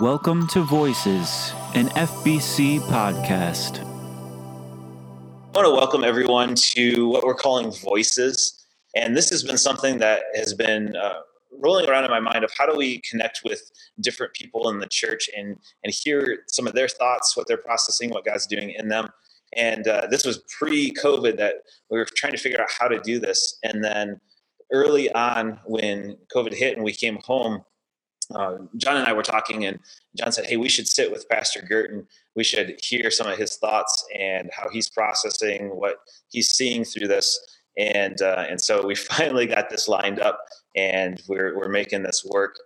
Welcome to Voices, an FBC podcast. I want to welcome everyone to what we're calling Voices. And this has been something that has been uh, rolling around in my mind of how do we connect with different people in the church and, and hear some of their thoughts, what they're processing, what God's doing in them. And uh, this was pre COVID that we were trying to figure out how to do this. And then early on, when COVID hit and we came home, uh, John and I were talking, and John said, "Hey, we should sit with Pastor Gerten. We should hear some of his thoughts and how he's processing what he's seeing through this." And uh, and so we finally got this lined up, and we're we're making this work.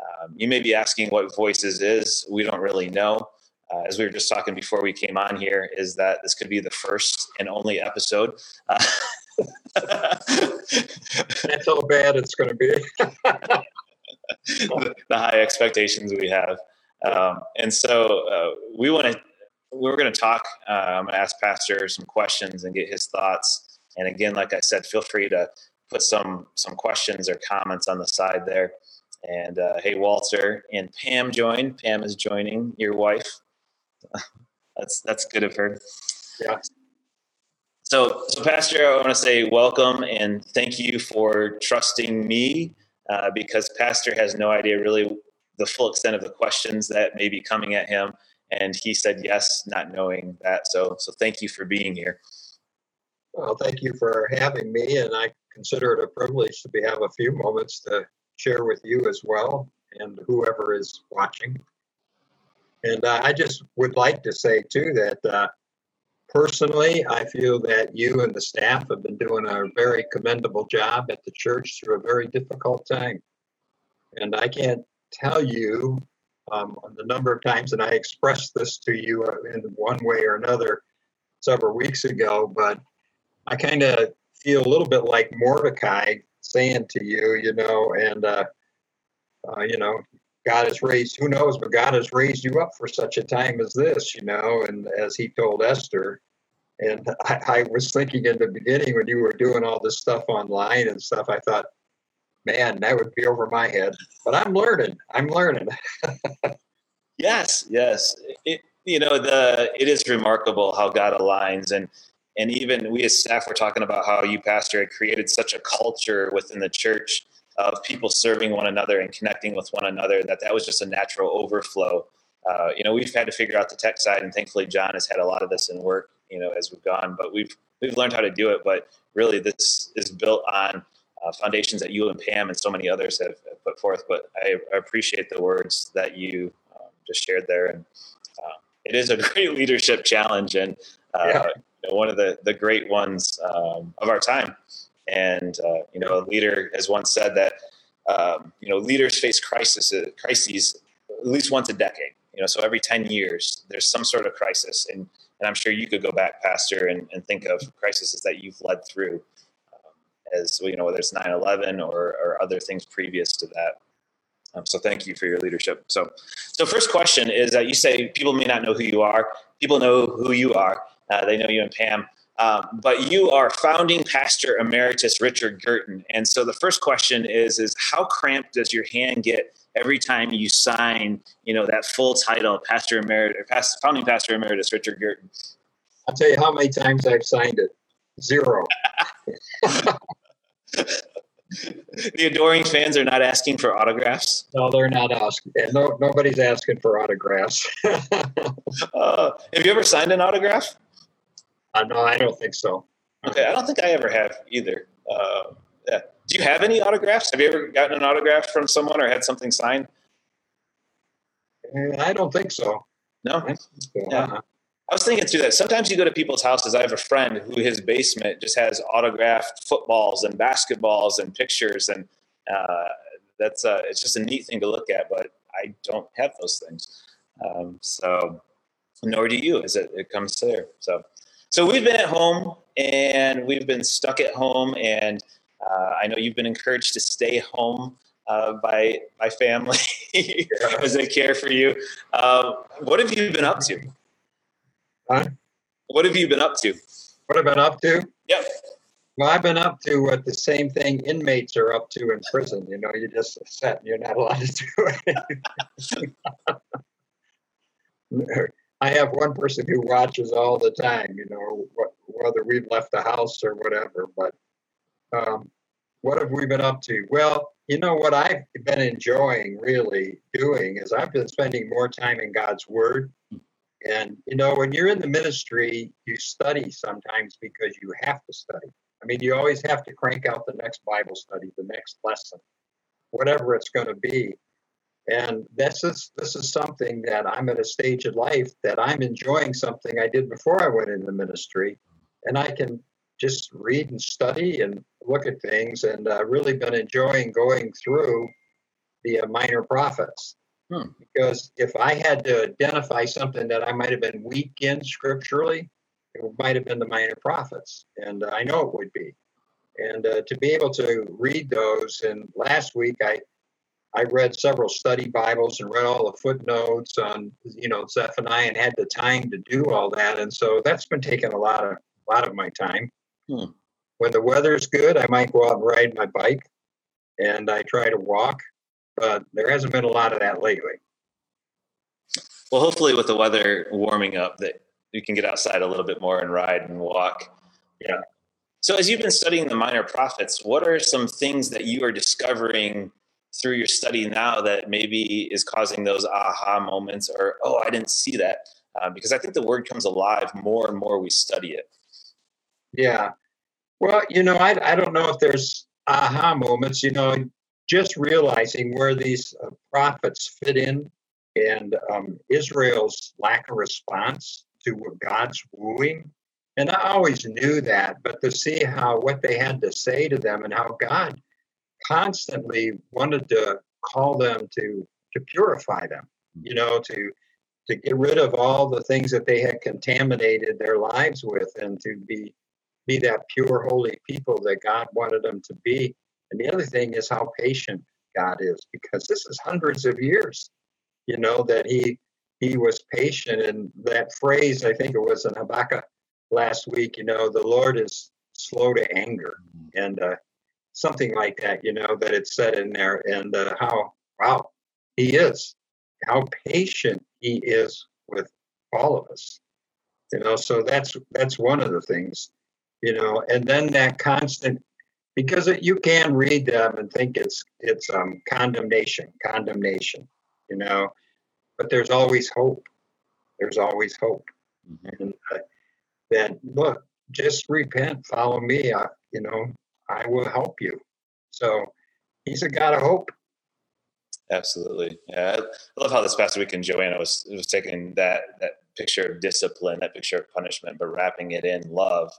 Um, you may be asking what Voices is. We don't really know. Uh, as we were just talking before we came on here, is that this could be the first and only episode. Uh, That's how bad it's going to be. the, the high expectations we have. Um, and so uh, we want to, we're going to talk. I'm going to ask Pastor some questions and get his thoughts. And again, like I said, feel free to put some some questions or comments on the side there. And uh, hey, Walter and Pam joined. Pam is joining your wife. that's that's good of her. Yeah. So, so Pastor, I want to say welcome and thank you for trusting me uh, because Pastor has no idea really the full extent of the questions that may be coming at him. And he said yes, not knowing that. So, so thank you for being here. Well, thank you for having me, and I consider it a privilege to be have a few moments to share with you as well, and whoever is watching. And uh, I just would like to say too that uh, personally, I feel that you and the staff have been doing a very commendable job at the church through a very difficult time. And I can't tell you um, the number of times, and I expressed this to you in one way or another several weeks ago, but I kind of feel a little bit like Mordecai saying to you, you know, and, uh, uh, you know, God has raised, who knows, but God has raised you up for such a time as this, you know, and as he told Esther. And I, I, was thinking in the beginning when you were doing all this stuff online and stuff, I thought, man, that would be over my head. But I'm learning. I'm learning. yes, yes. It, you know, the it is remarkable how God aligns and and even we as staff were talking about how you pastor had created such a culture within the church of people serving one another and connecting with one another that that was just a natural overflow. Uh, you know we've had to figure out the tech side and thankfully john has had a lot of this in work you know as we've gone but we've we've learned how to do it. But really this is built on uh, foundations that you and pam and so many others have, have put forth but I, I, appreciate the words that you um, just shared there. And uh, it is a great leadership challenge and uh, yeah. you know, one of the the great ones um, of our time and uh, you know, a leader has once said that um, you know leaders face crisis crises at least once a decade. You know, so every ten years there's some sort of crisis, and and I'm sure you could go back, Pastor, and, and think of crises that you've led through, um, as you know, whether it's 9/11 or or other things previous to that. Um, so thank you for your leadership. So, so first question is that you say people may not know who you are. People know who you are. Uh, they know you and Pam. Um, but you are founding pastor emeritus Richard Gerten. And so the first question is, is how cramped does your hand get every time you sign, you know, that full title, pastor emeritus, pastor, founding pastor emeritus Richard Gerten? I'll tell you how many times I've signed it. Zero. the adoring fans are not asking for autographs. No, they're not asking. No, nobody's asking for autographs. uh, have you ever signed an autograph? Uh, no, I don't think so. Okay, I don't think I ever have either. Uh, yeah. Do you have any autographs? Have you ever gotten an autograph from someone or had something signed? Uh, I don't think so. No. Yeah. I was thinking through that. Sometimes you go to people's houses. I have a friend who his basement just has autographed footballs and basketballs and pictures, and uh, that's uh, it's just a neat thing to look at. But I don't have those things, um, so nor do you as it, it comes to there. So so we've been at home and we've been stuck at home, and uh, I know you've been encouraged to stay home uh, by by family as they care for you. Uh, what have you been up to? Huh? What have you been up to? What have I been up to? Yep. Well, I've been up to what the same thing inmates are up to in prison. You know, you just sit and you're not allowed to do anything. I have one person who watches all the time, you know, whether we've left the house or whatever. But um, what have we been up to? Well, you know what I've been enjoying really doing is I've been spending more time in God's Word. And, you know, when you're in the ministry, you study sometimes because you have to study. I mean, you always have to crank out the next Bible study, the next lesson, whatever it's going to be. And this is this is something that I'm at a stage of life that I'm enjoying something I did before I went into ministry, and I can just read and study and look at things, and uh, really been enjoying going through the uh, minor prophets. Hmm. Because if I had to identify something that I might have been weak in scripturally, it might have been the minor prophets, and uh, I know it would be. And uh, to be able to read those, and last week I I read several study Bibles and read all the footnotes on, you know, Zephaniah and had the time to do all that. And so that's been taking a lot of a lot of my time. Hmm. When the weather's good, I might go out and ride my bike and I try to walk, but there hasn't been a lot of that lately. Well, hopefully with the weather warming up that you can get outside a little bit more and ride and walk. Yeah. So as you've been studying the minor prophets, what are some things that you are discovering through your study now that maybe is causing those aha moments or oh i didn't see that uh, because i think the word comes alive more and more we study it. Yeah. Well you know i, I don't know if there's aha moments you know just realizing where these uh, prophets fit in and um, israel's lack of response to god's wooing. And i always knew that but to see how what they had to say to them and how god constantly wanted to call them to to purify them you know to to get rid of all the things that they had contaminated their lives with and to be be that pure holy people that god wanted them to be. And the other thing is how patient god is because this is hundreds of years you know that he he was patient. And that phrase i think it was in habakkuk last week you know the lord is slow to anger. And uh, something like that, you know, that it's said in there, and uh, how wow he is, how patient he is with all of us, you know. So that's that's one of the things, you know, and then that constant because it, you can read them and think it's it's um, condemnation, condemnation, you know, but there's always hope. There's always hope, mm-hmm. and uh, then look, just repent, follow me. I, you know, I will help you. So he's a God of hope. Absolutely. Yeah. I love how this past weekend Joanna was was taking that that picture of discipline, that picture of punishment, but wrapping it in love.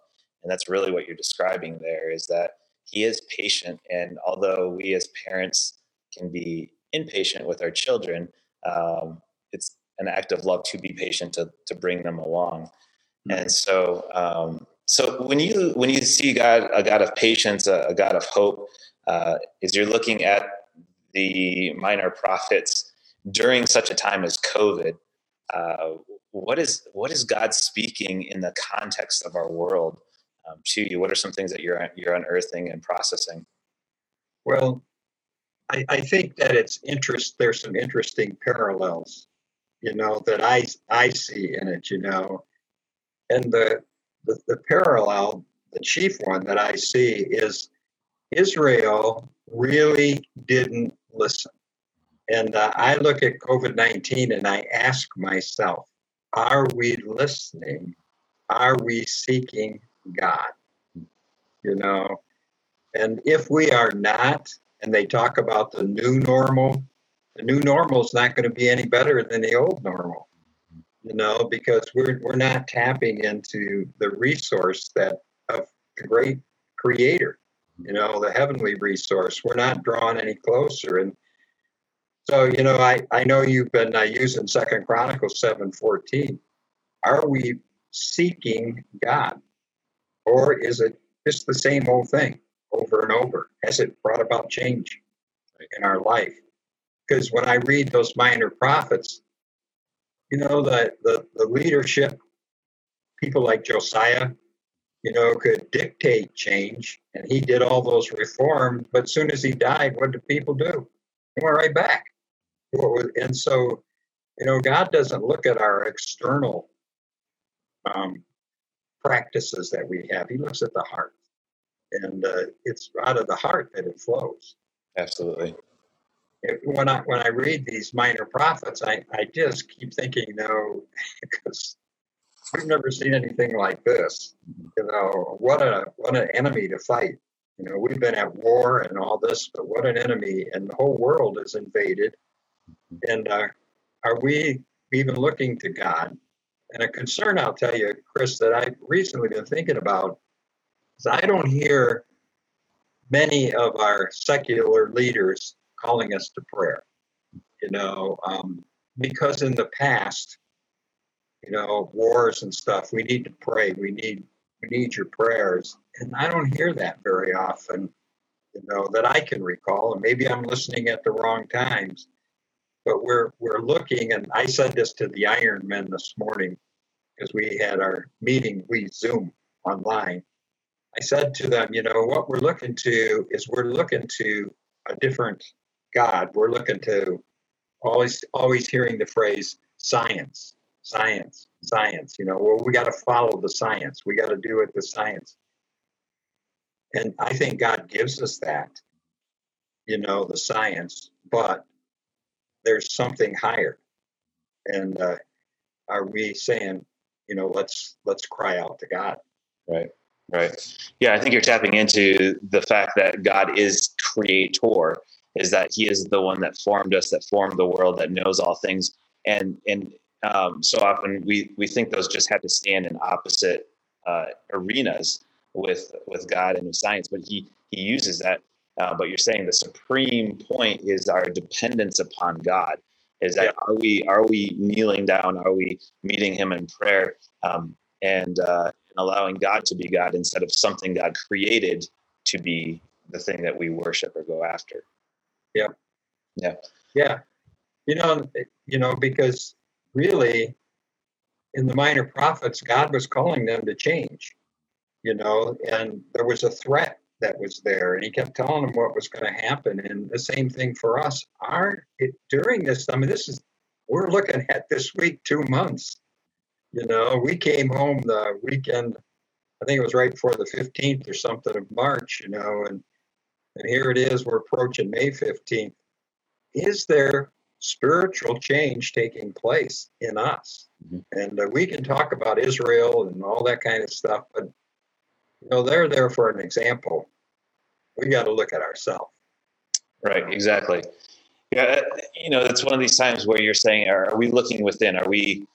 And that's really what you're describing there is that he is patient. And although we as parents can be impatient with our children, um, it's an act of love to be patient to, to bring them along. Mm-hmm. And so um, so when you when you see God, a God of patience, a, a God of hope, uh, is you're looking at the minor prophets during such a time as COVID. Uh, what is what is God speaking in the context of our world um, to you? What are some things that you're you're unearthing and processing? Well, I, I think that it's interest. There's some interesting parallels, you know, that I I see in it. You know, and the the, the parallel, the chief one that I see is Israel really didn't listen. And uh, I look at COVID 19 and I ask myself, are we listening? Are we seeking God? You know, and if we are not, and they talk about the new normal, the new normal is not going to be any better than the old normal you know, because we're we're not tapping into the resource that of the great creator, you know, the heavenly resource. We're not drawn any closer. And so, you know, I, I know you've been uh, using Second Chronicles 7:14. Are we seeking God? Or is it just the same old thing over and over? Has it brought about change in our life? Because when I read those minor prophets, you know, the, the, the leadership, people like Josiah, you know, could dictate change, and he did all those reforms. But as soon as he died, what did people do? They went right back. And so, You know, God doesn't look at our external um, practices that we have. He looks at the heart, and uh, it's out of the heart that it flows. Absolutely. It, when I when I read these minor prophets, I, I just keep thinking, know, because we've never seen anything like this. You know, what a what an enemy to fight. You know, we've been at war and all this, but what an enemy! And the whole world is invaded. And uh, are we even looking to God? And a concern I'll tell you, Chris, that I've recently been thinking about is I don't hear many of our secular leaders calling us to prayer. You know, um, because in the past, you know, wars and stuff, we need to pray. We need we need your prayers. And I don't hear that very often, you know, that I can recall. And maybe I'm listening at the wrong times. But we're we're looking, and I said this to the Iron Men this morning because we had our meeting, we Zoom online. I said to them, you know, what we're looking to is we're looking to a different God. We're looking to always always hearing the phrase science, science, science. You know, well, we got to follow the science. We got to do it the science. And I think God gives us that, you know, the science, but there's something higher. And uh, are we saying, you know, let's let's cry out to God? Right. Right. Yeah, I think you're tapping into the fact that God is creator, is that He is the one that formed us, that formed the world, that knows all things, and and um, so often we we think those just have to stand in opposite uh, arenas with with God and with science, but he he uses that. Uh, but you're saying the supreme point is our dependence upon God. Is that are we are we kneeling down? Are we meeting Him in prayer um, and uh, and allowing God to be God instead of something God created to be the thing that we worship or go after? Yeah. Yeah. Yeah. You know, you know, because really, in the minor prophets, God was calling them to change, you know, and there was a threat that was there, and He kept telling them what was going to happen. And the same thing for us. Our it, during this, I mean, this is we're looking at this week, two months. You know, we came home the weekend. I think it was right before the 15th or something of March. You know, and and here it is. We're approaching May 15th. Is there spiritual change taking place in us. Mm-hmm. And uh, we can talk about Israel and all that kind of stuff, but you know they're there for an example. We got to look at ourselves. Right. Exactly. Yeah. You know, it's one of these times where you're saying, are, we looking within? Are we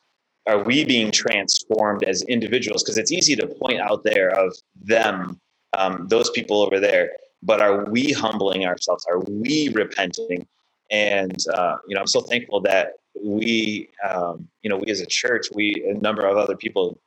are we being transformed as individuals? Because it's easy to point out there of them, um, those people over there, but are we humbling ourselves? Are we repenting? And uh, you know, I'm so thankful that we, um, you know, we as a church, we a number of other people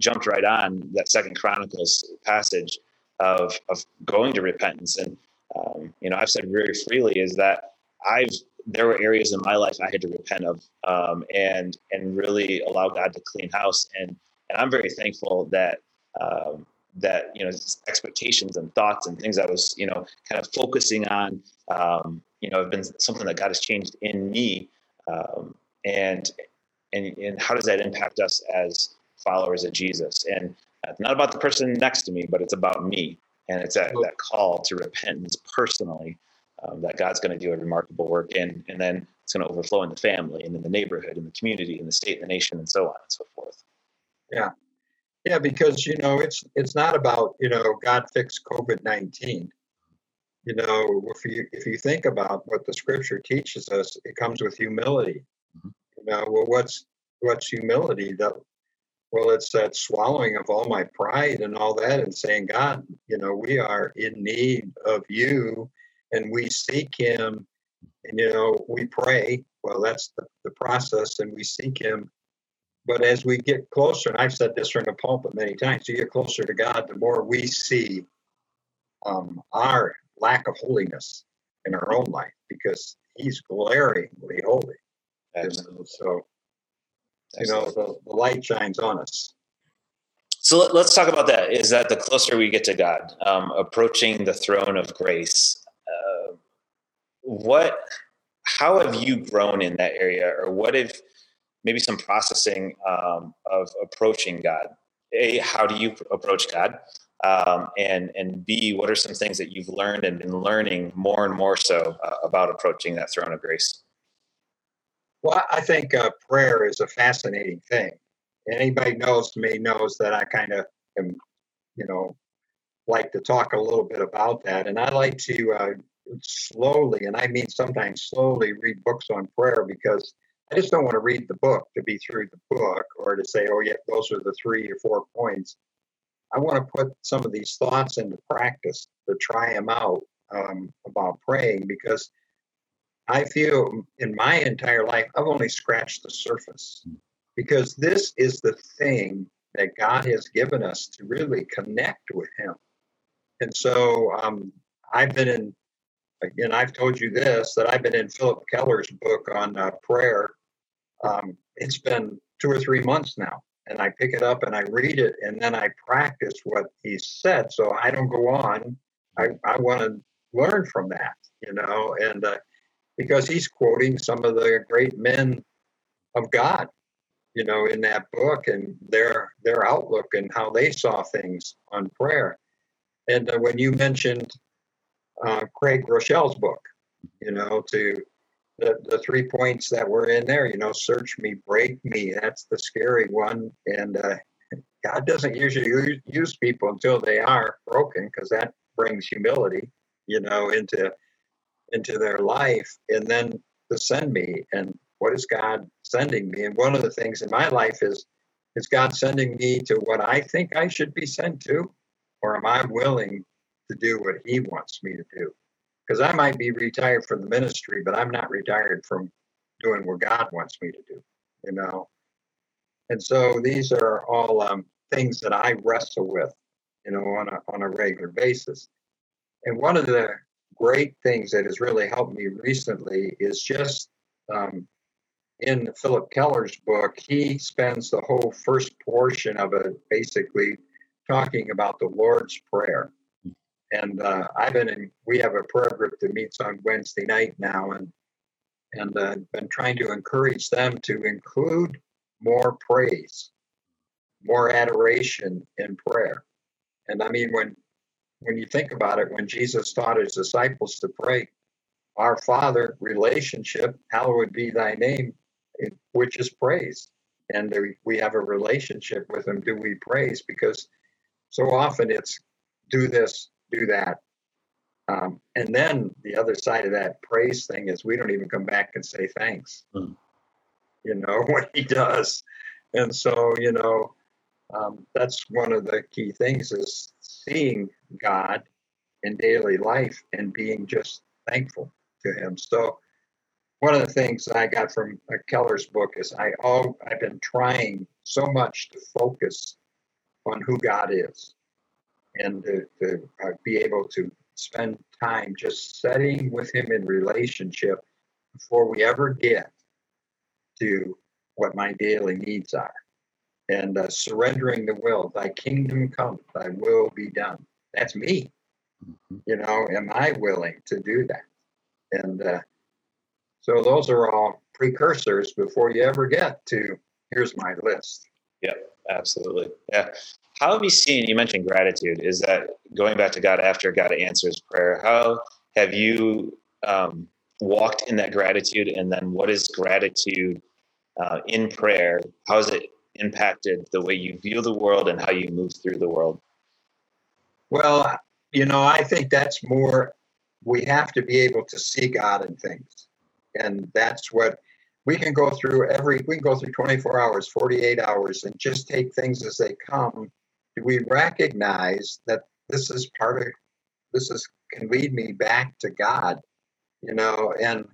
jumped right on that Second Chronicles passage of of going to repentance. And um, you know, I've said very freely is that I've there were areas in my life I had to repent of um, and and really allow God to clean house. And and I'm very thankful that um, that you know expectations and thoughts and things I was you know kind of focusing on um, you know have been something that God has changed in me um, and and and how does that impact us as followers of Jesus? And it's not about the person next to me but it's about me. And it's that, that call to repentance personally um, that God's going to do a remarkable work in and then it's going to overflow in the family and in the neighborhood in the community in the state and the nation and so on and so forth. Yeah yeah, because you know it's it's not about you know God fixed COVID nineteen. You know, if you if you think about what the Scripture teaches us, it comes with humility. Mm-hmm. You know, well, what's what's humility? That well, it's that swallowing of all my pride and all that, and saying, God, you know, we are in need of you, and we seek Him, and you know, we pray. Well, that's the, the process, and we seek Him but as we get closer, and I've said this from the pulpit many times, you get closer to God, the more we see um, our lack of holiness in our own life because He's glaringly holy. Know? So, you know, the, the light shines on us. So let, us talk about that. Is that the closer we get to God, um, approaching the throne of grace? Uh, what, how have you grown in that area, or what if? Maybe some processing um, of approaching God. A, how do you approach God? Um, and and B, what are some things that you've learned and been learning more and more so uh, about approaching that throne of grace? Well, I think uh, prayer is a fascinating thing. Anybody knows me knows that I kind of am, you know, like to talk a little bit about that, and I like to uh, slowly, and I mean sometimes slowly, read books on prayer because I just don't want to read the book to be through the book or to say, oh yeah, those are the three or four points. I want to put some of these thoughts into practice to try them out um, about praying because I feel in my entire life, I've only scratched the surface because this is the thing that God has given us to really connect with Him. And so um, I've been in, again, I've told you this, that I've been in Phillip Keller's book on uh, prayer. Um, it's been two or three months now and I pick it up and I read it and then I practice what he said. So I don't go on. I, I want to learn from that, you know, and uh, because he's quoting some of the great men of God, you know, in that book and their their outlook and how they saw things on prayer. And uh, when you mentioned uh, Craig Groeschel's book, you know, to the, the three points that were in there, you know, search me, break me. That's the scary one. And uh, God doesn't usually use people until they are broken because that brings humility, you know, into into their life. And then to send me. And what is God sending me? And one of the things in my life is is God sending me to what I think I should be sent to, or am I willing to do what He wants me to do? Because I might be retired from the ministry, but I'm not retired from doing what God wants me to do, you know. And so these are all um, things that I wrestle with, you know, on a on a regular basis. And one of the great things that has really helped me recently is just um, in Phillip Keller's book, he spends the whole first portion of it basically talking about the Lord's Prayer and uh, I've been in. We have a prayer group that meets on Wednesday night now, and and uh, been trying to encourage them to include more praise, more adoration in prayer. And I mean, when when you think about it, when Jesus taught his disciples to pray, "Our Father" relationship, hallowed be Thy name, which is praise, and we have a relationship with Him. Do we praise? Because so often it's do this, do that. Um, and then the other side of that praise thing is we don't even come back and say thanks. Mm. You know what he does, and so you know um, that's one of the key things is seeing God in daily life and being just thankful to Him. So one of the things I got from uh, Keller's book is I all I've been trying so much to focus on who God is and to, to uh, be able to spend time just setting with him in relationship before we ever get to what my daily needs are. And uh, surrendering the will thy kingdom come thy will be done. That's me. Mm-hmm. you know am i willing to do that? And uh, so those are all precursors before you ever get to here's my list. Yep absolutely. Yeah how have you seen you mentioned gratitude is that going back to god after god answers prayer how have you um, walked in that gratitude? And then what is gratitude uh, in prayer? How has it impacted the way you view the world and how you move through the world? Well you know i think that's more we have to be able to see god in things. And that's what we can go through every we can go through 24 hours 48 hours and just take things as they come we recognize that this is part of this is can lead me back to God, you know? And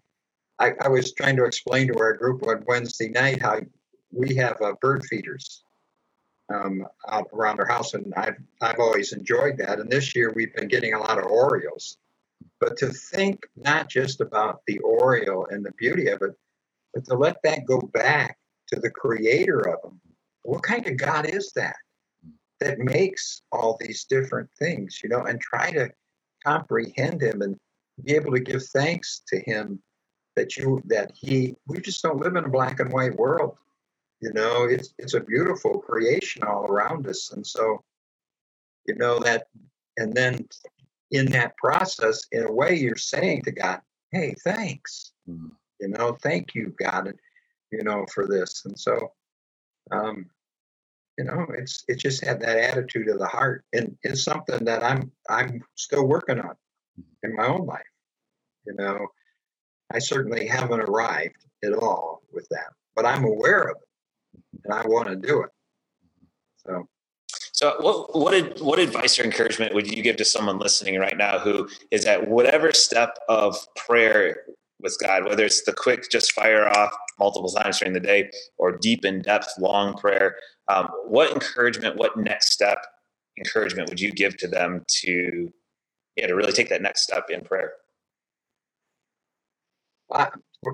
I, I was trying to explain to our group on Wednesday night how we have uh, bird feeders um, out around our house, and I've I've always enjoyed that. And this year we've been getting a lot of orioles. But to think not just about the oriole and the beauty of it, but to let that go back to the creator of them. What kind of God is that? That makes all these different things, you know, and try to comprehend him and be able to give thanks to him that you that he we just don't live in a black and white world. You know, it's it's a beautiful creation all around us, and so you know that, and then in that process, in a way, you're saying to God, "Hey, thanks." Mm. You know, thank you, God, you know, for this, and so. Um, you know it's it just had that attitude of the heart and it's something that i'm i'm still working on in my own life you know. I certainly haven't arrived at all with that but i'm aware of it and i want to do it. So. So what what did, what advice or encouragement would you give to someone listening right now who is at whatever step of prayer with God, whether it's the quick, just fire off multiple times during the day, or deep in depth, long prayer. Um, what encouragement, what next step encouragement would you give to them to, yeah, to really take that next step in prayer? I,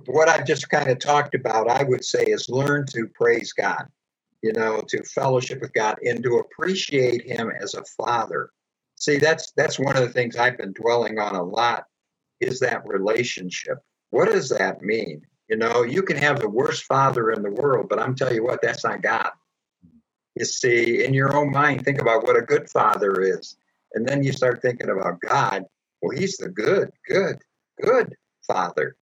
what I just kind of talked about, I would say, is learn to praise God, you know, to fellowship with God and to appreciate Him as a Father. See, that's that's one of the things I've been dwelling on a lot is that relationship what does that mean? You know, you can have the worst father in the world, but I'm telling you what, that's not God. You see, in your own mind, think about what a good father is. And then you start thinking about God. Well, he's the good, good, good father,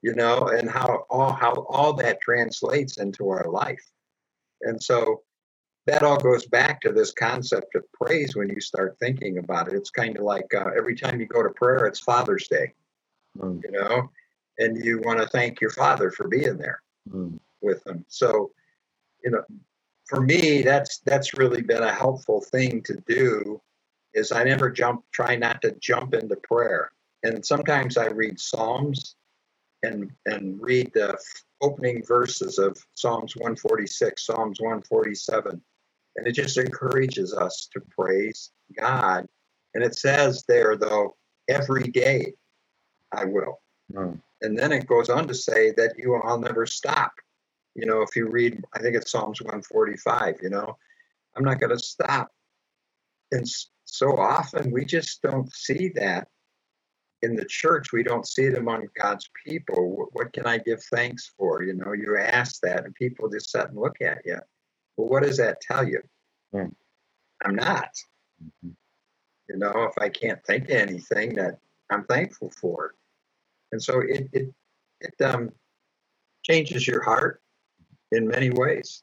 you know, and how all how all that translates into our life. And so that all goes back to this concept of praise when you start thinking about it. It's kind of like uh, every time you go to prayer, it's Father's Day, mm. you know, and you want to thank your father for being there mm. with them. So, you know, for me, that's that's really been a helpful thing to do. Is I never jump, try not to jump into prayer, and sometimes I read Psalms, and and read the opening verses of Psalms 146, Psalms 147, and it just encourages us to praise God. And it says there though, every day I will. Mm. And then it goes on to say that you I'll never stop. You know, if you read, I think it's Psalms 145, you know, I'm not going to stop. And so often we just don't see that in the church. We don't see it among God's people. What can I give thanks for? You know, you ask that and people just sit and look at you. Well, what does that tell you? Mm. I'm not. Mm-hmm. You know, if I can't think of anything that I'm thankful for and so it it it um, changes your heart in many ways.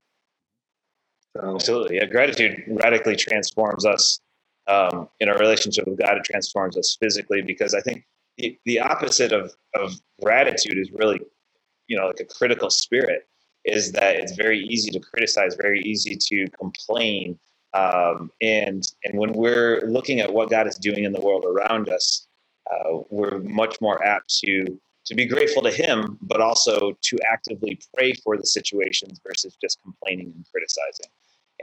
So. Absolutely, yeah. Gratitude radically transforms us um, in our relationship with God. It transforms us physically because I think the, the opposite of of gratitude is really, you know, like a critical spirit. Is that it's very easy to criticize, very easy to complain, um, and and when we're looking at what God is doing in the world around us, uh, we're much more apt to to be grateful to him, but also to actively pray for the situations versus just complaining and criticizing.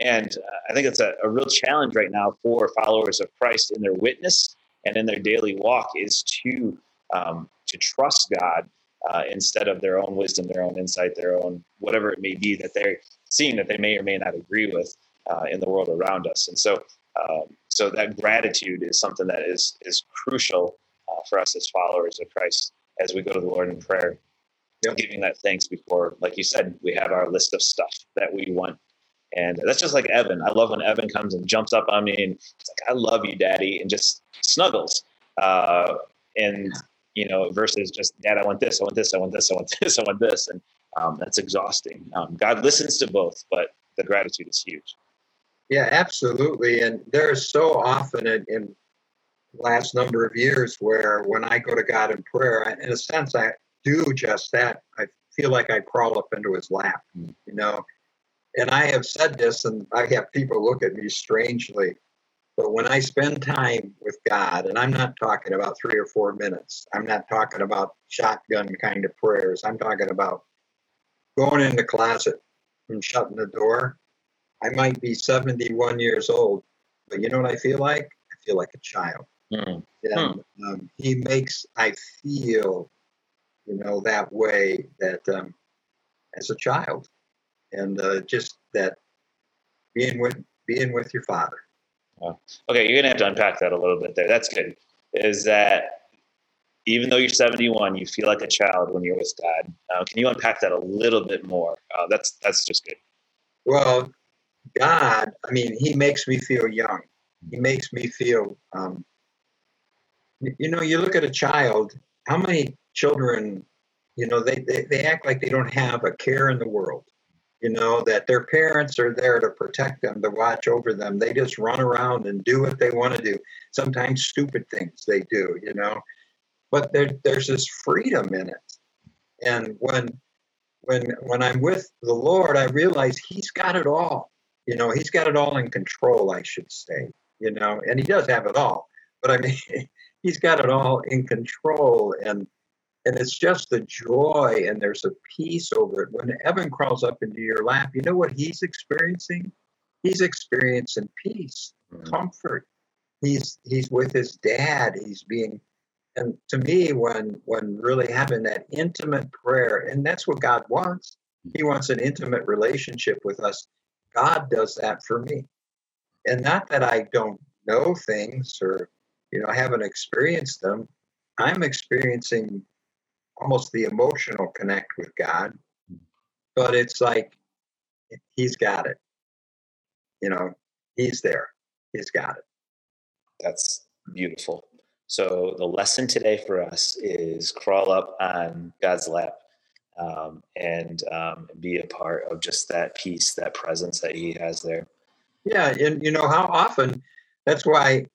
And uh, I think it's a, a, real challenge right now for followers of Christ in their witness and in their daily walk is to um, to trust God uh, instead of their own wisdom, their own insight, their own whatever it may be that they're seeing that they may or may not agree with uh, in the world around us. And so, um, so that gratitude is something that is is crucial for us as followers of Christ as we go to the Lord in prayer. Yep. Giving that thanks before, like you said, we have our list of stuff that we want. And that's just like Evan. I love when Evan comes and jumps up on me and he's like, I love you, daddy, and just snuggles. Uh, and, you know, versus just, dad, I want this, I want this, I want this, I want this, I want this. And um, that's exhausting. Um, God listens to both, but the gratitude is huge. Yeah, absolutely. And there's so often in, in last number of years where when I go to God in prayer, in a sense, I do just that. I feel like I crawl up into his lap, mm. you know. And I have said this, and I have people look at me strangely. But when I spend time with God, and I'm not talking about three or four minutes, I'm not talking about shotgun kind of prayers. I'm talking about going in the closet and shutting the door. I might be 71 years old, but you know what I feel like? I feel like a child. Mm. And um, he makes I feel, you know, that way that um, as a child, and uh, just that being with being with your father. Okay, you're gonna have to unpack that a little bit there. That's good. Is that even though you're 71, you feel like a child when you're with God? Uh, can you unpack that a little bit more? Uh, that's that's just good. Well, God, I mean, He makes me feel young. He makes me feel, um, you know, you look at a child, how many children, you know, they, they, they act like they don't have a care in the world, you know, that their parents are there to protect them, to watch over them. They just run around and do what they want to do. Sometimes stupid things they do, you know, but there, there's this freedom in it. And when when when I'm with the Lord, I realize He's got it all. You know, He's got it all in control, I should say. You know, and He does have it all. But I mean, He's got it all in control, and and it's just the joy, and there's a peace over it. When Evan crawls up into your lap, you know what he's experiencing? He's experiencing peace, mm-hmm. comfort. He's he's with his dad. He's being and to me when when really having that intimate prayer and that's what god wants he wants an intimate relationship with us god does that for me and not that i don't know things or you know i haven't experienced them. I'm experiencing almost the emotional connect with god but it's like he's got it. You know he's there. He's got it. That's beautiful. So the lesson today for us is crawl up on God's lap um, and um, be a part of just that peace, that presence that He has there. Yeah, and you know how often that's why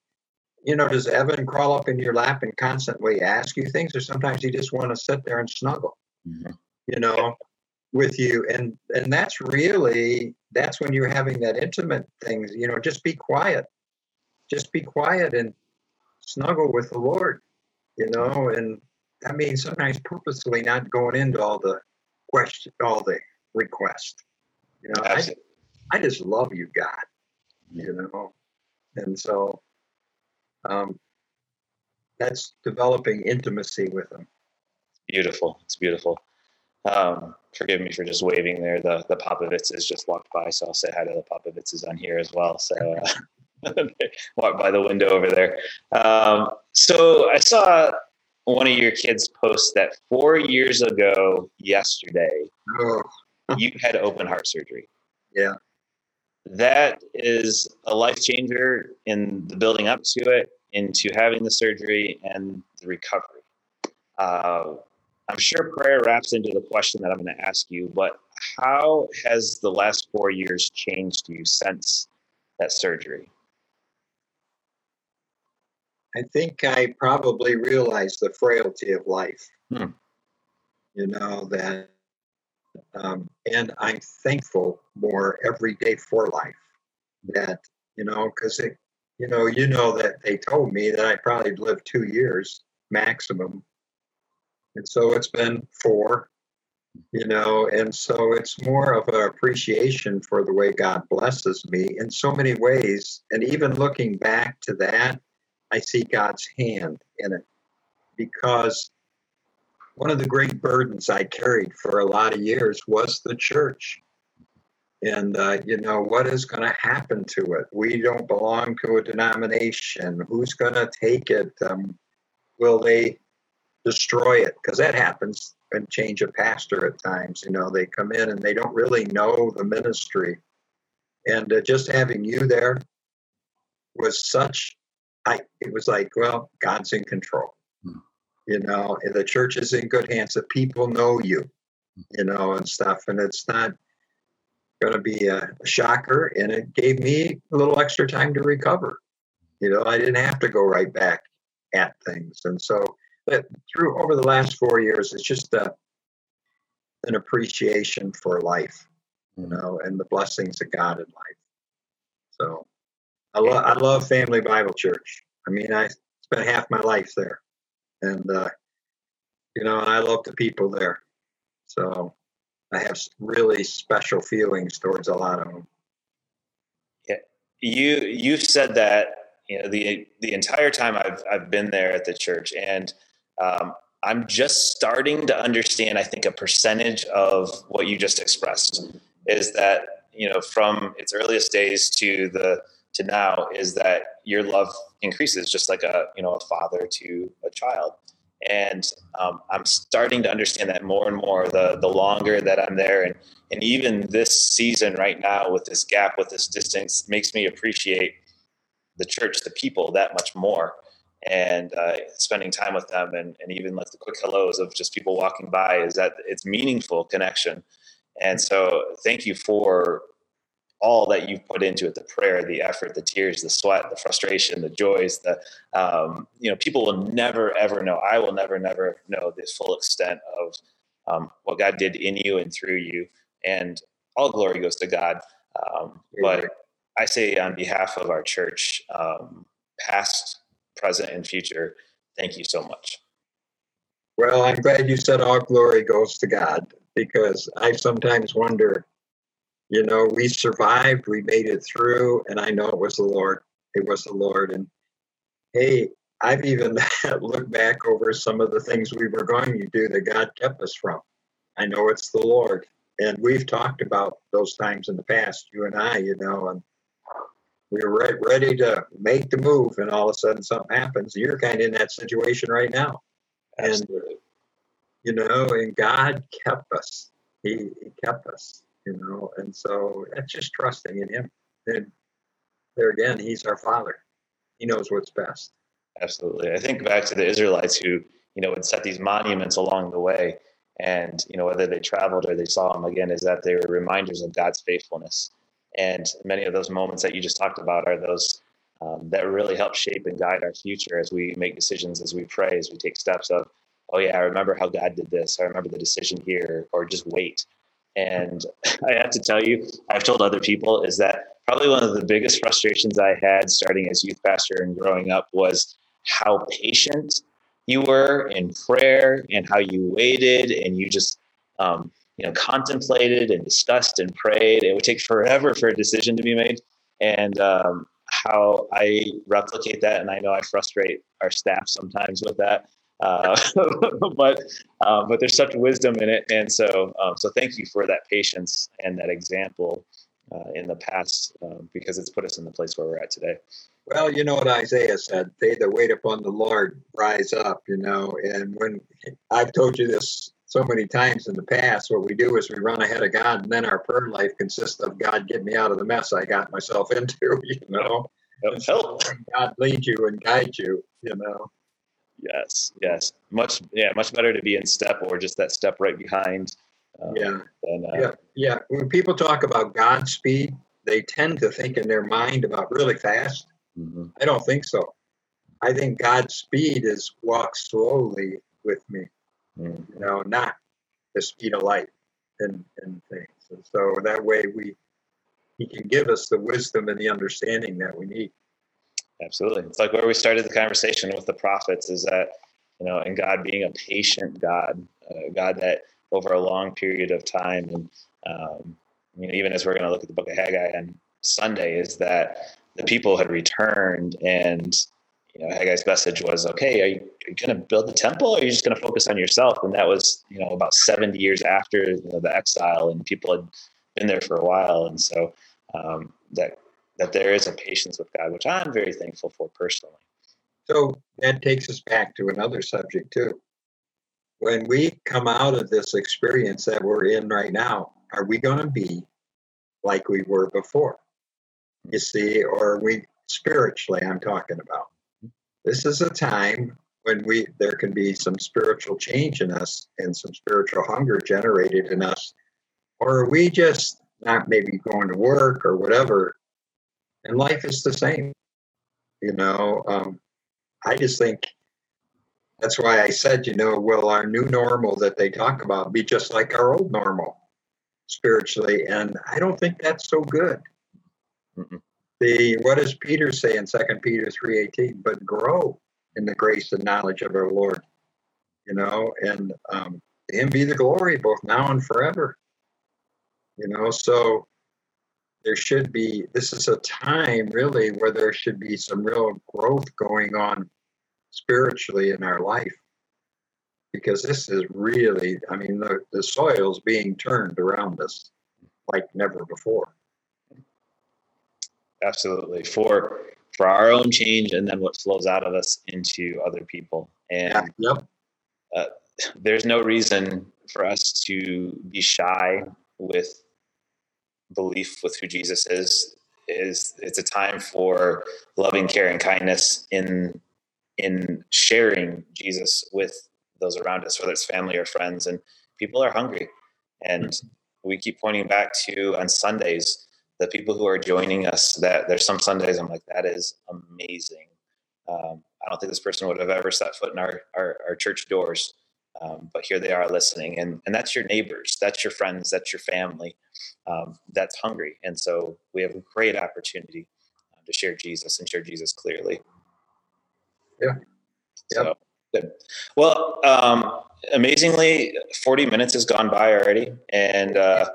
you know does Evan crawl up in your lap and constantly ask you things, or sometimes he just want to sit there and snuggle, mm-hmm. you know, with you, and and that's really that's when you're having that intimate things. You know, just be quiet, just be quiet and snuggle with the Lord, you know, and that means sometimes purposely not going into all the question, all the requests. You know, I, I just love you, God, you know, and so um, that's developing intimacy with Him. Beautiful. It's beautiful. Um, forgive me for just waving there. The the Popovitzes just walked by, so I'll say hi to the Popovitzes on here as well. So uh, walk by the window over there. Um, so I saw one of your kids post that four years ago yesterday, oh. you had open heart surgery. Yeah. That is a life changer in the building up to it, into having the surgery and the recovery. Uh, I'm sure prayer wraps into the question that I'm going to ask you, but how has the last four years changed you since that surgery? I think I probably realized the frailty of life. Hmm. You know, that, um, and I'm thankful more every day for life. That, you know, because it, you know, you know that they told me that I probably lived two years maximum. And so it's been four, you know, and so it's more of an appreciation for the way God blesses me in so many ways. And even looking back to that, I see God's hand in it because one of the great burdens I carried for a lot of years was the church. And, uh, you know, what is going to happen to it? We don't belong to a denomination. Who's going to take it? Um, will they destroy it? Because that happens and change a pastor at times. You know, they come in and they don't really know the ministry. And uh, just having you there was such I it was like, well, God's in control. You know, the church is in good hands. The people know you, you know, and stuff. And it's not going to be a, shocker. And it gave me a little extra time to recover. You know, I didn't have to go right back at things. And so, but through over the last four years, it's just a, an appreciation for life, you hmm. know, and the blessings of God in life. So I love I love Family Bible Church. I mean, I spent half my life there, and uh, you know, I love the people there. So I have really special feelings towards a lot of them. Yeah, you you've said that you know the the entire time I've I've been there at the church, and um, I'm just starting to understand. I think a percentage of what you just expressed is that you know from its earliest days to the to now is that your love increases just like a you know a father to a child And um, I'm starting to understand that more and more the, the longer that I'm there. And, and even this season right now, with this gap, with this distance, makes me appreciate the church, the people that much more. And uh, spending time with them, and, and even like the quick hellos of just people walking by, is that it's meaningful connection. And so, thank you for all that you've put into it the prayer the effort the tears the sweat the frustration the joys the um, you know people will never ever know i will never never know the full extent of um, what god did in you and through you and all glory goes to god um, but i say on behalf of our church um, past present and future thank you so much. Well i'm glad you said all glory goes to god because i sometimes wonder you know, we survived, we made it through, and I know it was the Lord. It was the Lord. And hey, I've even looked back over some of the things we were going to do that God kept us from. I know it's the Lord. And we've talked about those times in the past, you and I, you know, and we were right, ready to make the move, and all of a sudden something happens. You're kind of in that situation right now. Absolutely. And, you know, and God kept us. He, he kept us you know, and so that's just trusting in Him. And there again, He's our Father. He knows what's best. Absolutely. I think back to the Israelites who, you know, would set these monuments along the way. And, you know, whether they traveled or they saw them again, is that they were reminders of God's faithfulness. And many of those moments that you just talked about are those um, that really help shape and guide our future as we make decisions, as we pray, as we take steps of, oh, yeah, I remember how God did this. I remember the decision here, or just wait. And I have to tell you, I've told other people is that probably one of the biggest frustrations I had starting as youth pastor and growing up was how patient you were in prayer and how you waited and you just um, you know contemplated and discussed and prayed. It would take forever for a decision to be made, and um, how I replicate that, and I know I frustrate our staff sometimes with that. Uh, but uh, but there's such wisdom in it, and so um, so thank you for that patience and that example uh, in the past um, because it's put us in the place where we're at today. Well, you know what Isaiah said: "They that wait upon the Lord rise up." You know, and when I've told you this so many times in the past, what we do is we run ahead of God, and then our prayer life consists of God get me out of the mess I got myself into. You know, help. God lead you and guide you. You know. Yes, yes, much yeah, much better to be in step or just that step right behind. Um, yeah, and, uh, yeah, yeah. When people talk about Godspeed, they tend to think in their mind about really fast. Mm-hmm. I don't think so. I think Godspeed is walk slowly with me, mm-hmm. you know, not the speed of light and, and things. And so that way we he can give us the wisdom and the understanding that we need. Absolutely. It's like where we started the conversation with the prophets is that, you know, and God being a patient God, uh, God that over a long period of time, and, um, you know, even as we're going to look at the book of Haggai on Sunday, is that the people had returned and, you know, Haggai's message was, okay, are you, you going to build the temple or are you just going to focus on yourself? And that was, you know, about 70 years after you know, the exile and people had been there for a while. And so um, that that there is a patience with God, which I'm very thankful for personally. So that takes us back to another subject too. When we come out of this experience that we're in right now, are we going to be like we were before? You see, or are we spiritually, I'm talking about. This is a time when we there can be some spiritual change in us and some spiritual hunger generated in us. Or are we just not maybe going to work or whatever, and life is the same. You know, um, I just think that's why I said, you know, will our new normal that they talk about be just like our old normal spiritually? And I don't think that's so good. Mm-mm. The what does Peter say in Second Peter three eighteen? But grow in the grace and knowledge of our Lord. You know, and um, Him be the glory both now and forever. You know, so there should be this is a time really where there should be some real growth going on spiritually in our life. Because this is really i mean the, the soil's being turned around us like never before. Absolutely. For for our own change and then what flows out of us into other people. And yeah, yep. uh, there's no reason for us to be shy with belief with who Jesus is. Is it's a time for loving, care, and kindness in in sharing Jesus with those around us, whether it's family or friends. And people are hungry, and we keep pointing back to on Sundays the people who are joining us. That there's some Sundays I'm like that is amazing. Um, I don't think this person would have ever set foot in our our, our church doors um, but here they are listening, and and that's your neighbors, that's your friends, that's your family, um, that's hungry, and so we have a great opportunity uh, to share Jesus and share Jesus clearly. Yeah. So, good. Well, um, amazingly, forty minutes has gone by already, and. Uh,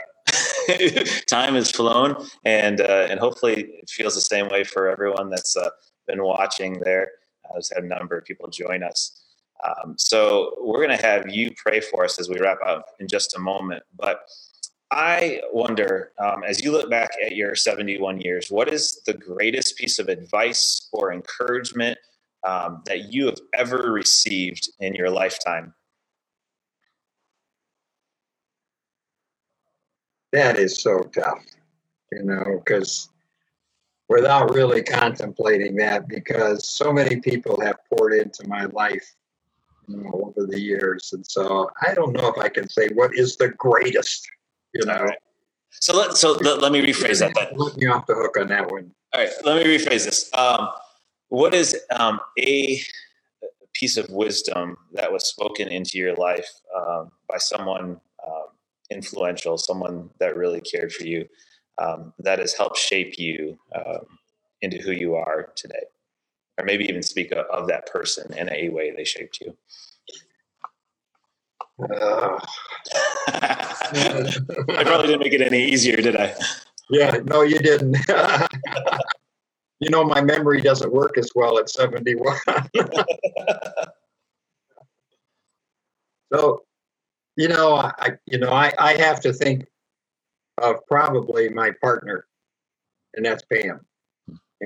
time has flown, and uh, and hopefully it feels the same way for everyone that's uh, been watching. There, uh, I've had a number of people join us. Um, so we're going to have you pray for us as we wrap up in just a moment. But I wonder, um, as you look back at your 71 years, what is the greatest piece of advice or encouragement um, that you have ever received in your lifetime? That is so tough, you know, because without really contemplating that, because so many people have poured into my life you know, over the years. And so I don't know if I can say what is the greatest, you know. Right. So let so let, let me rephrase that then. Let me off the hook on that one. All right, let me rephrase this. Um, what is um, a piece of wisdom that was spoken into your life um, by someone um, influential, someone that really cared for you, um, that has helped shape you um, into who you are today? Or maybe even speak of, of that person in a way they shaped you? Uh, I probably didn't make it any easier, did I? Yeah, no, you didn't. you know, my memory doesn't work as well at 71. so, you know, I, you know, I, I have to think of probably my partner, and that's Pam.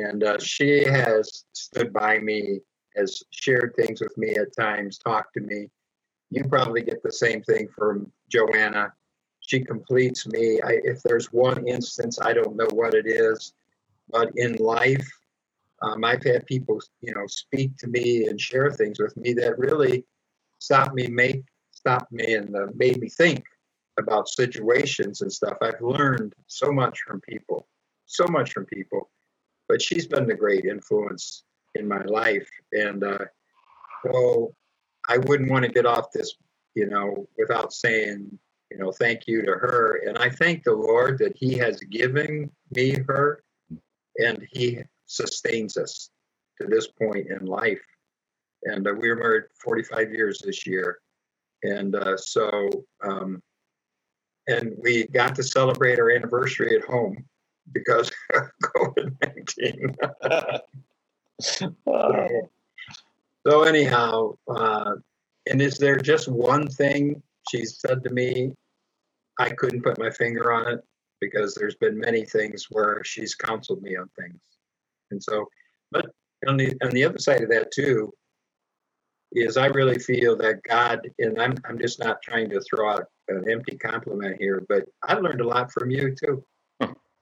And uh, she has stood by me, has shared things with me at times, talked to me. You probably get the same thing from Joanna. She completes me. I, if there's one instance, I don't know what it is, but in life, um, I've had people, you know, speak to me and share things with me that really stopped me, make stopped me, and uh, made me think about situations and stuff. I've learned so much from people, so much from people but she's been a great influence in my life. And uh, so I wouldn't want to get off this, you know, without saying, you know, thank you to her. And I thank the Lord that He has given me her and He sustains us to this point in life. And uh, we were married 45 years this year. And uh, so, um, and we got to celebrate our anniversary at home because of COVID 19. so, anyhow, uh, and is there just one thing she said to me? I couldn't put my finger on it because there's been many things where she's counseled me on things. And so, but on the on the other side of that too, is I really feel that God, and I'm I'm just not trying to throw out an empty compliment here, but I learned a lot from you too.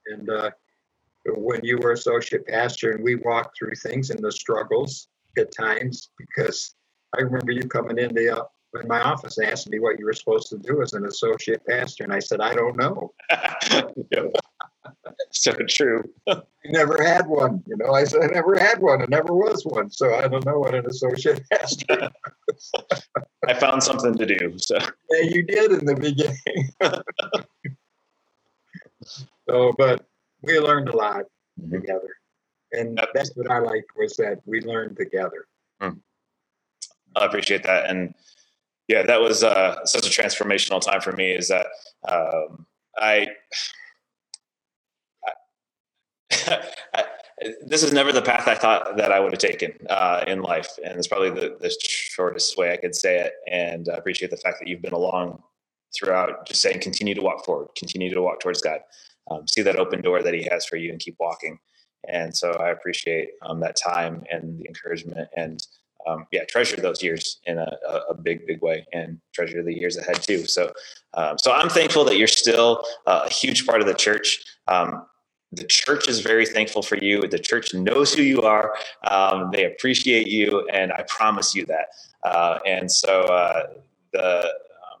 And uh, when you were associate pastor, and we walked through things and the struggles at times, because I remember you coming in the uh, in my office and asking me what you were supposed to do as an associate pastor, and I said I don't know. so true. I never had one. You know, I said I never had one. I never was one, so I don't know what an associate pastor. I found something to do. So yeah, you did in the beginning. So, but we learned a lot mm-hmm. together, and that's what I liked was that we learned together. Mm. I appreciate that, and yeah, that was uh, such a transformational time for me. Is that um, I, I, I, this is never the path I thought that I would have taken uh, in life, and it's probably the, the shortest way I could say it. And I appreciate the fact that you've been along throughout, just saying, continue to walk forward, continue to walk towards God um, see that open door that he has for you and keep walking. And so I appreciate um, that time and the encouragement and um, yeah, treasure those years in a, a, big, big way, and treasure the years ahead too. So, um, so I'm thankful that you're still uh, a huge part of the church. Um, the church is very thankful for you. The church knows who you are. Um, they appreciate you, and I promise you that. Uh, and so uh, the um,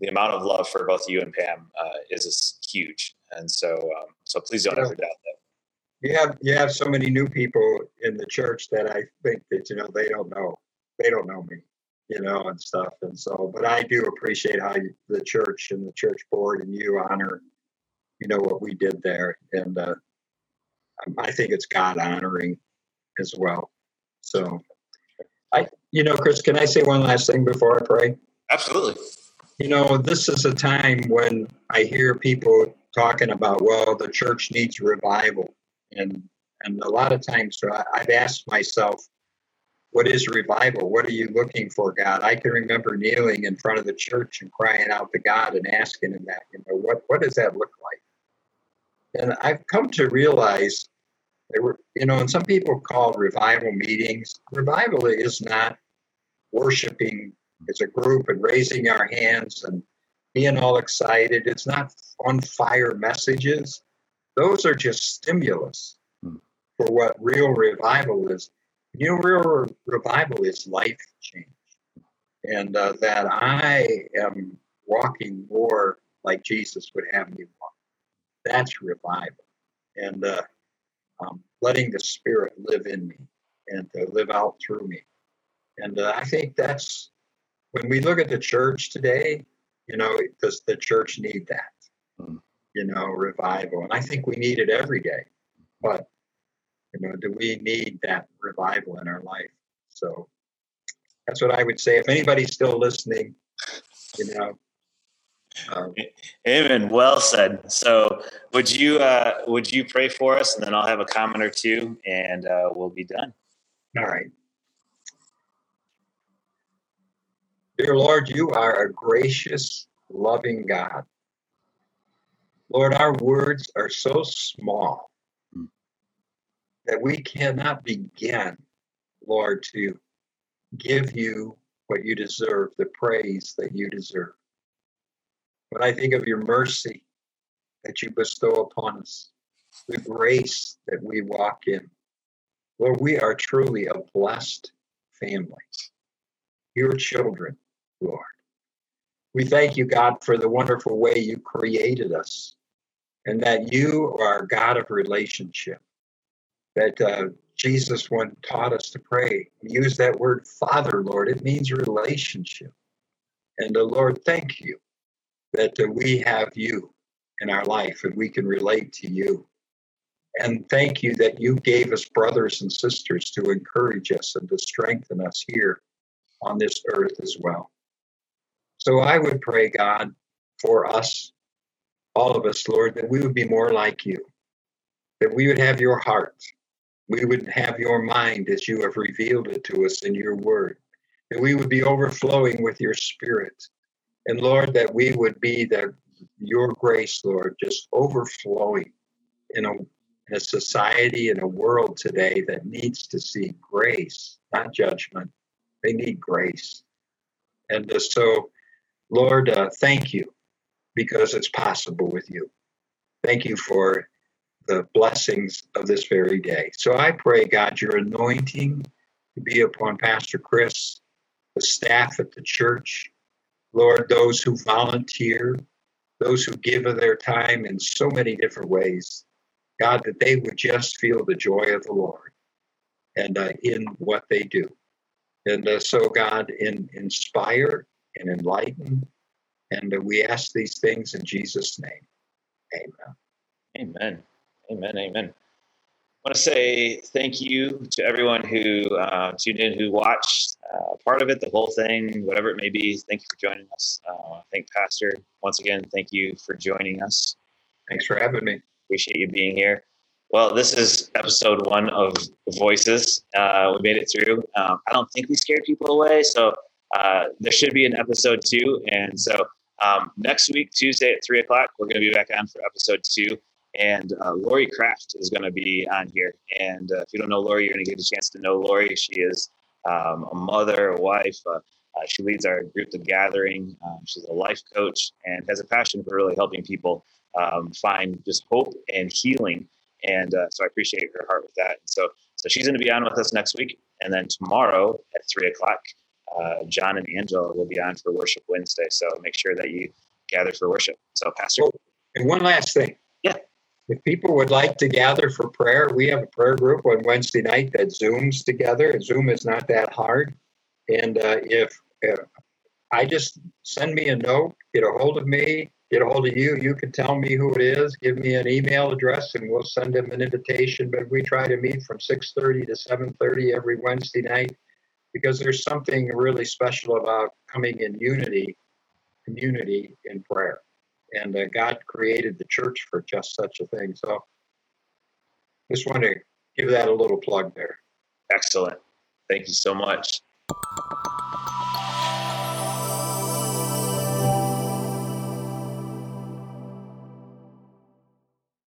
the amount of love for both you and Pam uh, is huge. And so, um, so please don't ever doubt that. You have you have so many new people in the church that I think that you know they don't know they don't know me, you know, and stuff. And so, but I do appreciate how you, the church and the church board and you honor you know what we did there, and uh, I think it's God honoring as well. So, I, you know, Chris, can I say one last thing before I pray? Absolutely. You know, this is a time when I hear people talking about, well, the church needs revival, and and a lot of times I, I've asked myself, what is revival? What are you looking for, God? I can remember kneeling in front of the church and crying out to God and asking Him that. You know, what what does that look like? And I've come to realize there were, you know, and some people call revival meetings. Revival is not worshiping as a group and raising our hands and being all excited. It's not on fire messages. Those are just stimulus hmm. for what real revival is. You know, real revival is life change. And uh, that I am walking more like Jesus would have me walk. That's revival. And uh, um, letting the Spirit live in me and to live out through me. And uh, I think that's when we look at the church today, you know, does the church need that? Mm. You know, revival. And I think we need it every day. But, you know, do we need that revival in our life? So that's what I would say. If anybody's still listening, you know, um, Amen. Well said. So, would you uh, would you pray for us, and then I'll have a comment or two, and uh, we'll be done. All right. Dear Lord, you are a gracious, loving God. Lord, our words are so small hmm. that we cannot begin, Lord, to give you what you deserve, the praise that you deserve. When I think of your mercy that you bestow upon us, the grace that we walk in, Lord, we are truly a blessed family. Your children, Lord. We thank you, God, for the wonderful way you created us and that you are God of relationship. That uh, Jesus one taught us to pray. Use that word Father, Lord. It means relationship. And the uh, Lord, thank you that uh, we have you in our life and we can relate to you. And thank you that you gave us brothers and sisters to encourage us and to strengthen us here on this earth as well. So I would pray, God, for us, all of us, Lord, that we would be more like you, that we would have your heart, we would have your mind as you have revealed it to us in your word, that we would be overflowing with your spirit, and Lord, that we would be the your grace, Lord, just overflowing in a, in a society, in a world today that needs to see grace, not judgment. They need grace. And uh, so, Lord, uh, thank you because it's possible with you. Thank you for the blessings of this very day. So I pray, God, your anointing to be upon Pastor Chris, the staff at the church, Lord, those who volunteer, those who give of their time in so many different ways, God, that they would just feel the joy of the Lord and uh, in what they do. And uh, so, God, in, inspire and enlighten. And we ask these things in Jesus' name. Amen. Amen. Amen. Amen. I want to say thank you to everyone who uh, tuned in, who watched uh, part of it, the whole thing, whatever it may be. Thank you for joining us. Uh, thank Pastor once again. Thank you for joining us. Thanks for having me. Appreciate you being here. Well, this is episode one of Voices. Uh, we made it through. Um, I don't think we scared people away, so uh, there should be an episode two. And so um, next week, Tuesday at three o'clock, we're going to be back on for episode two and uh, Lori Kraft is going to be on here. And uh, if you don't know Lori, you're going to get a chance to know Lori. She is um, a mother, a wife. Uh, uh, she leads our group, The Gathering. Um, she's a life coach and has a passion for really helping people um, find just hope and healing. And so I appreciate her heart with that. And so, so she's going to be on with us next week. And then tomorrow at three o'clock, uh, John and Angela will be on for Worship Wednesday. So make sure that you gather for worship. So, Pastor. Oh, and one last thing. Yeah. If people would like to gather for prayer, we have a prayer group on Wednesday night that Zooms together. Zoom is not that hard. And uh, if, if I just send me a note, get a hold of me, get a hold of you, you can tell me who it is, give me an email address, and we'll send them an invitation. But we try to meet from 6:30 to 7:30 every Wednesday night because there's something really special about coming in unity, community in prayer. And uh, God created the church for just such a thing. So just want to give that a little plug there. Excellent. Thank you so much.